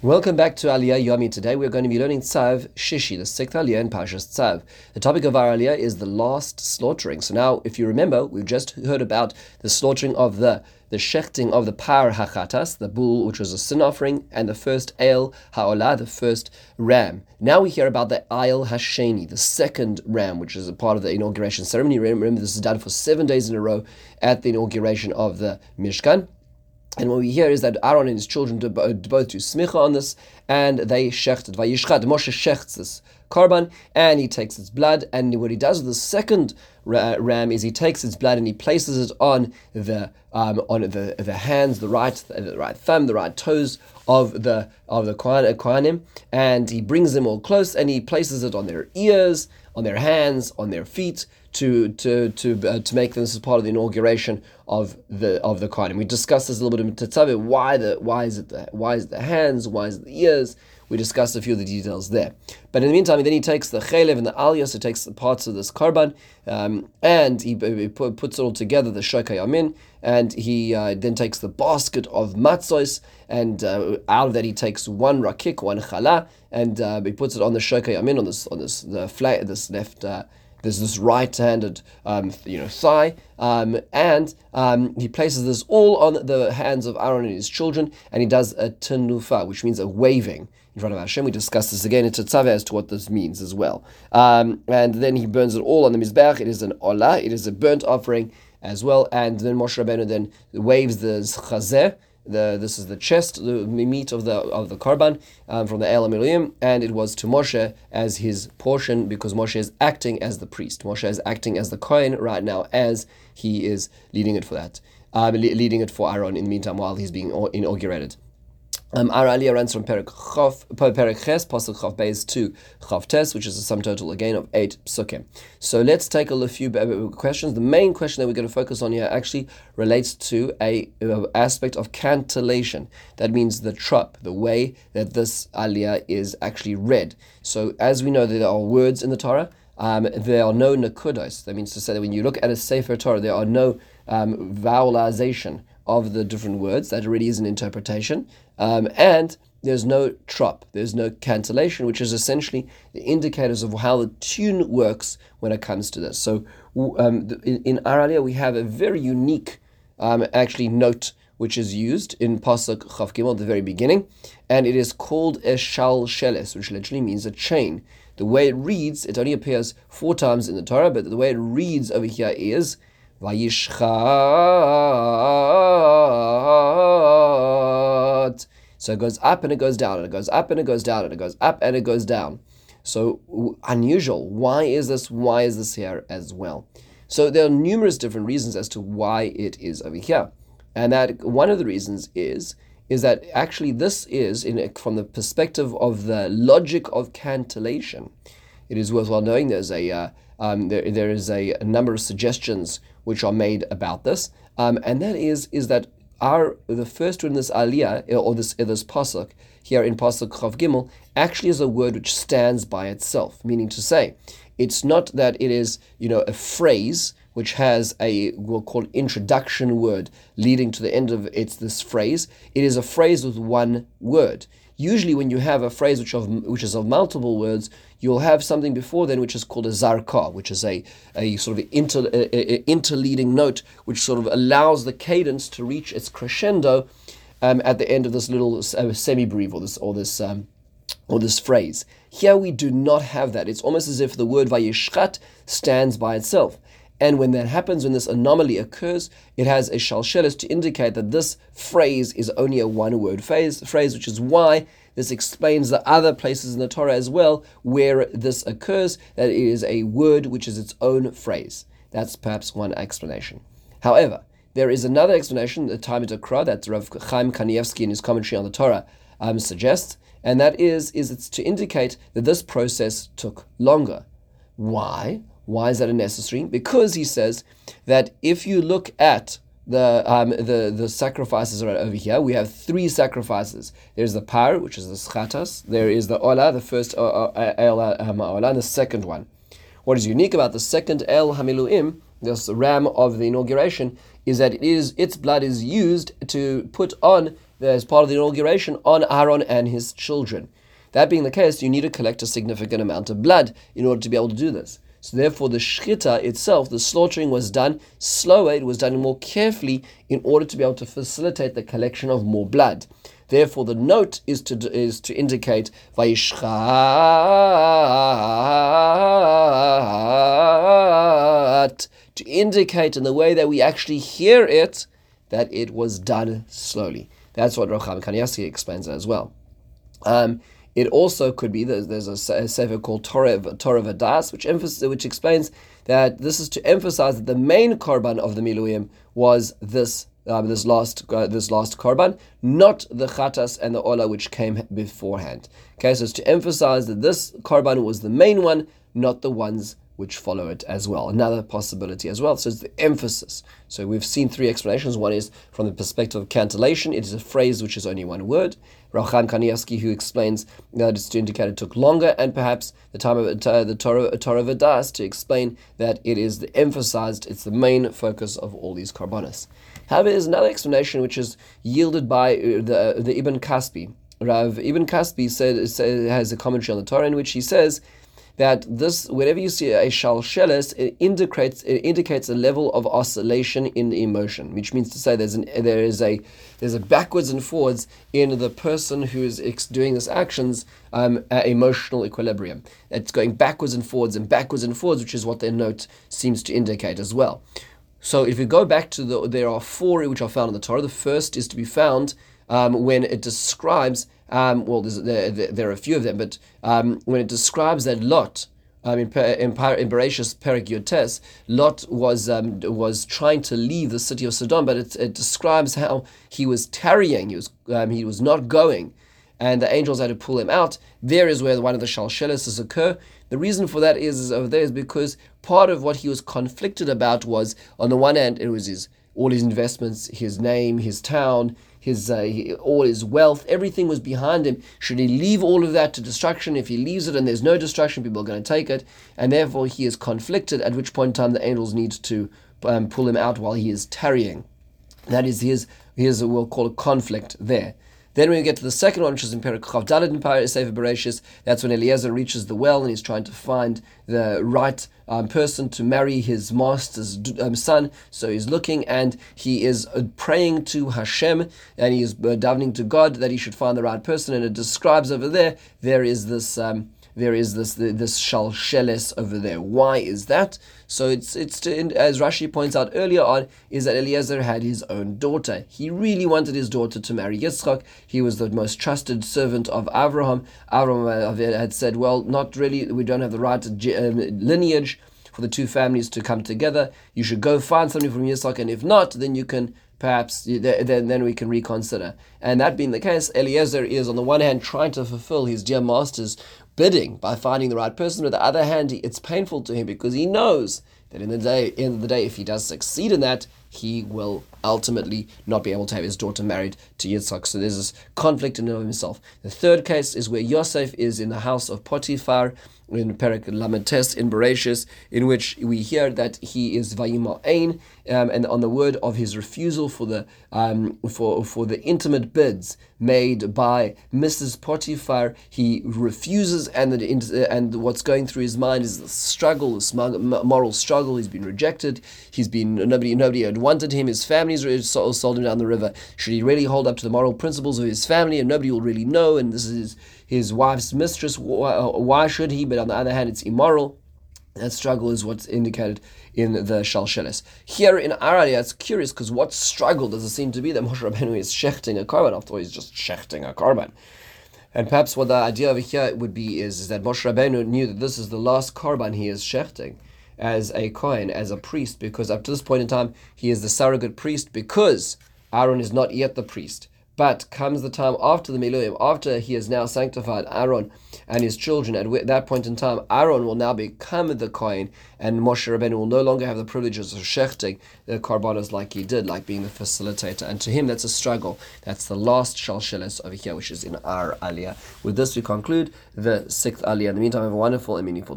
Welcome back to Aliyah Yomi. Today we're going to be learning Tzav Shishi, the sixth Aliyah in Parshas Tzav. The topic of our Aliyah is the last slaughtering. So now, if you remember, we've just heard about the slaughtering of the the shechting of the par hachatas, the bull, which was a sin offering, and the first el haolah, the first ram. Now we hear about the el hasheni, the second ram, which is a part of the inauguration ceremony. Remember, this is done for seven days in a row at the inauguration of the Mishkan. And what we hear is that Aaron and his children both do smicha on this, and they shechted. Vayishchad, Moshe shechts this korban, and he takes its blood, and what he does with the second ram is he takes its blood and he places it on the um, on the the hands, the right the right thumb, the right toes of the of the kohanim, and he brings them all close, and he places it on their ears, on their hands, on their feet, to to to uh, to make them this as part of the inauguration of the of the Kohanim. We discussed this a little bit in Tetzaveh. Why the why is it the why is it the hands? Why is it the ears? We discussed a few of the details there. But in the meantime, then he takes the chalev and the aliyah, so takes the parts of this korban, um, and he, he, puts it all together, the shokai yamin, and he uh, then takes the basket of matzos, and uh, out of that he takes one rakik, one chala, and uh, he puts it on the shokai yamin, on this on this the flat, this left uh, there's this right-handed, um, you know, thigh, um, and um, he places this all on the hands of Aaron and his children, and he does a tenufa, which means a waving in front of Hashem. We discussed this again in Tetzaveh as to what this means as well. Um, and then he burns it all on the mizbeach. It is an olah. It is a burnt offering as well. And then Moshe Rabbeinu then waves the chazeh, the, this is the chest, the meat of the of the korban um, from the El Amilim, and it was to Moshe as his portion because Moshe is acting as the priest. Moshe is acting as the Kohen right now as he is leading it for that, um, leading it for Aaron in the meantime while he's being inaugurated. Um, our Aliyah runs from Perek Chof, Perek Ches, Pasuk Chof Beis to Chof Tes, which is a sum total again of eight psukim. So let's take a few questions. The main question that we're going to focus on here actually relates to a, a aspect of cantillation. That means the trop, the way that this Aliyah is actually read. So as we know, there are words in the Torah. Um, there are no nakudos. That means to say that when you look at a Sefer Torah, there are no um, vowelization of the different words. That already is an interpretation. Um, and there's no trop, there's no cantillation, which is essentially the indicators of how the tune works when it comes to this. So um, in, in our aliyah, we have a very unique, um, actually, note which is used in Pasuk Chav Gimel at the very beginning, and it is called a shalsheles, which literally means a chain. The way it reads, it only appears four times in the Torah, but the way it reads over here is Vayishchat. So it goes up and it goes down, and it goes up and it goes down, and it goes up and it goes down. So unusual. Why is this? Why is this here as well? So there are numerous different reasons as to why it is over here, and that one of the reasons is is that actually this is in from the perspective of the logic of cantillation. It is worthwhile knowing there's a uh, um, there, there is a, a, number of suggestions which are made about this, um, and that is is that our the first one in this aliyah or this this pasuk here in pasuk chav gimel actually is a word which stands by itself, meaning to say, it's not that it is you know a phrase which has a we'll call introduction word leading to the end of its this phrase. It is a phrase with one word. Usually, when you have a phrase which of which is of multiple words, you'll have something before then which is called a zarka, which is a, a sort of inter, a, a interleading note, which sort of allows the cadence to reach its crescendo um, at the end of this little uh, semi-breve or this or this um, or this phrase. Here we do not have that. It's almost as if the word vayishchat stands by itself. And when that happens, when this anomaly occurs, it has a shalshelis to indicate that this phrase is only a one word phrase, phrase, which is why this explains the other places in the Torah as well where this occurs, that it is a word which is its own phrase. That's perhaps one explanation. However, there is another explanation, the time at Akra, that Rav Chaim Kanievsky in his commentary on the Torah um, suggests, and that is, is it's to indicate that this process took longer. Why? Why is that necessary? Because he says that if you look at the um, the the sacrifices right over here, we have three sacrifices. There's the par, which is the chatas. There is the ola, the first uh, uh, el um, ola, and the second one. What is unique about the second el hamiluim, this ram of the inauguration, is that it is its blood is used to put on as part of the inauguration on Aaron and his children. That being the case, you need to collect a significant amount of blood in order to be able to do this. So therefore, the shchita itself, the slaughtering, was done slower. It was done more carefully in order to be able to facilitate the collection of more blood. Therefore, the note is to is to indicate vayishchat to indicate in the way that we actually hear it that it was done slowly. That's what Rav Chaim Kanievsky explains as well. Um, it also could be there's, there's a, a sefer called Torah, Torah Vadas, which which explains that this is to emphasize that the main korban of the Miluim was this um, this last uh, this last korban, not the chatas and the ola which came beforehand. Okay, so it's to emphasize that this korban was the main one, not the ones which follow it as well. Another possibility as well. So it's the emphasis. So we've seen three explanations. One is from the perspective of cantillation. It is a phrase which is only one word. Rav Chaim Kanievsky, who explains that it's to indicate it took longer, and perhaps the time of uh, the Torah, Torah Vadas to explain that it is the emphasized, it's the main focus of all these karbanos. However, there's another explanation which is yielded by uh, the, the Ibn Kaspi. Rav Ibn Kaspi said, said, has a commentary on the Torah in which he says that this, whenever you see a shalshelis, it indicates it indicates a level of oscillation in the emotion, which means to say there's an there is a there's a backwards and forwards in the person who is doing this actions um, emotional equilibrium. It's going backwards and forwards and backwards and forwards, which is what their note seems to indicate as well. So if we go back to the, there are four which are found in the Torah. The first is to be found um, when it describes um, well, there, there, are a few of them, but um, when it describes that Lot, um, in, in, in Lot was um, was trying to leave the city of Sodom, but it, it describes how he was tarrying, he was um, he was not going, and the angels had to pull him out. There is where one of the shalshelises occur. The reason for that is, is over there is because part of what he was conflicted about was, on the one hand, it was his all his investments, his name, his town, his uh, all his wealth, everything was behind him. Should he leave all of that to destruction? If he leaves it and there's no destruction, people are going to take it, and therefore he is conflicted. At which point in time the angels need to um, pull him out while he is tarrying. That is his his we'll call a conflict there. Then when we get to the second one, which is in Perak Chav Dalet in Sefer Bereshis, that's when Eliezer reaches the well and he's trying to find the right um, person to marry his master's um, son. So he's looking and he is uh, praying to Hashem and he is uh, davening to God that he should find the right person. And it describes over there, there is this. Um, there is this this shalsheles over there. Why is that? So it's it's to, as Rashi points out earlier on, is that Eliezer had his own daughter. He really wanted his daughter to marry Yitzchak. He was the most trusted servant of Avraham. Avraham had said, "Well, not really. We don't have the right um, lineage." For the two families to come together, you should go find somebody from Yitzchak, and if not, then you can perhaps then, then we can reconsider. And that being the case, Eliezer is on the one hand trying to fulfill his dear master's bidding by finding the right person. On the other hand, it's painful to him because he knows that in the day, end of the day, if he does succeed in that, he will ultimately not be able to have his daughter married to Yitzhak. So there's this conflict in and of himself. The third case is where Yosef is in the house of Potiphar in Perak Lamed Tes in Bereshis, in which we hear that he is Vayima Ein, um, and on the word of his refusal for the um, for for the intimate bids made by Mrs. Potiphar, he refuses, and the, and what's going through his mind is the struggle, this moral struggle. He's been rejected. He's been nobody nobody had wanted him. His family's sold him down the river. Should he really hold up to the moral principles of his family, and nobody will really know? And this is his wife's mistress. Why should he? But on the other hand, it's immoral. That struggle is what's indicated in the Shalsheles. Here in our aliyah, it's curious because what struggle does it seem to be that Moshe Rabbeinu is shechting a korban? After all, he's just shechting a korban. And perhaps what the idea over here would be is, is that Moshe Rabbeinu knew that this is the last korban he is shechting as a Kohen, as a priest, because up to this point in time, he is the surrogate priest because Aaron is not yet the priest. But comes the time after the Miluim, after he has now sanctified Aaron and his children, at that point in time, Aaron will now become the Kohen, and Moshe Rabbeinu will no longer have the privileges of shechting the karbanos like he did, like being the facilitator. And to him, that's a struggle. That's the last shalsheles over here, which is in our aliyah. With this, we conclude the sixth aliyah. In the meantime, have a wonderful and meaningful day.